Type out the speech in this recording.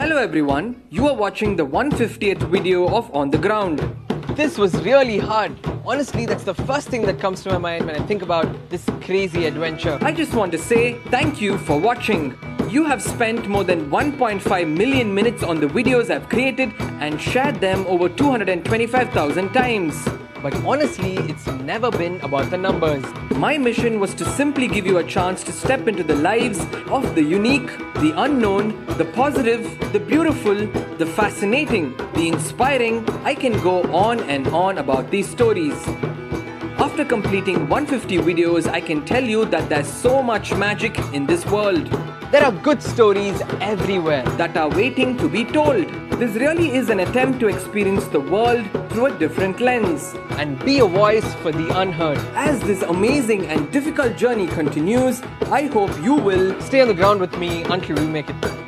Hello everyone, you are watching the 150th video of On the Ground. This was really hard. Honestly, that's the first thing that comes to my mind when I think about this crazy adventure. I just want to say thank you for watching. You have spent more than 1.5 million minutes on the videos I've created and shared them over 225,000 times. But honestly, it's never been about the numbers. My mission was to simply give you a chance to step into the lives of the unique, the unknown, the positive, the beautiful, the fascinating, the inspiring. I can go on and on about these stories. After completing 150 videos, I can tell you that there's so much magic in this world There are good stories everywhere. that are waiting to be told. This really is an attempt to experience the world through a different lens. And be a voice for the unheard. As this amazing and difficult journey continues, I hope you will Stay on the ground with me until we make it.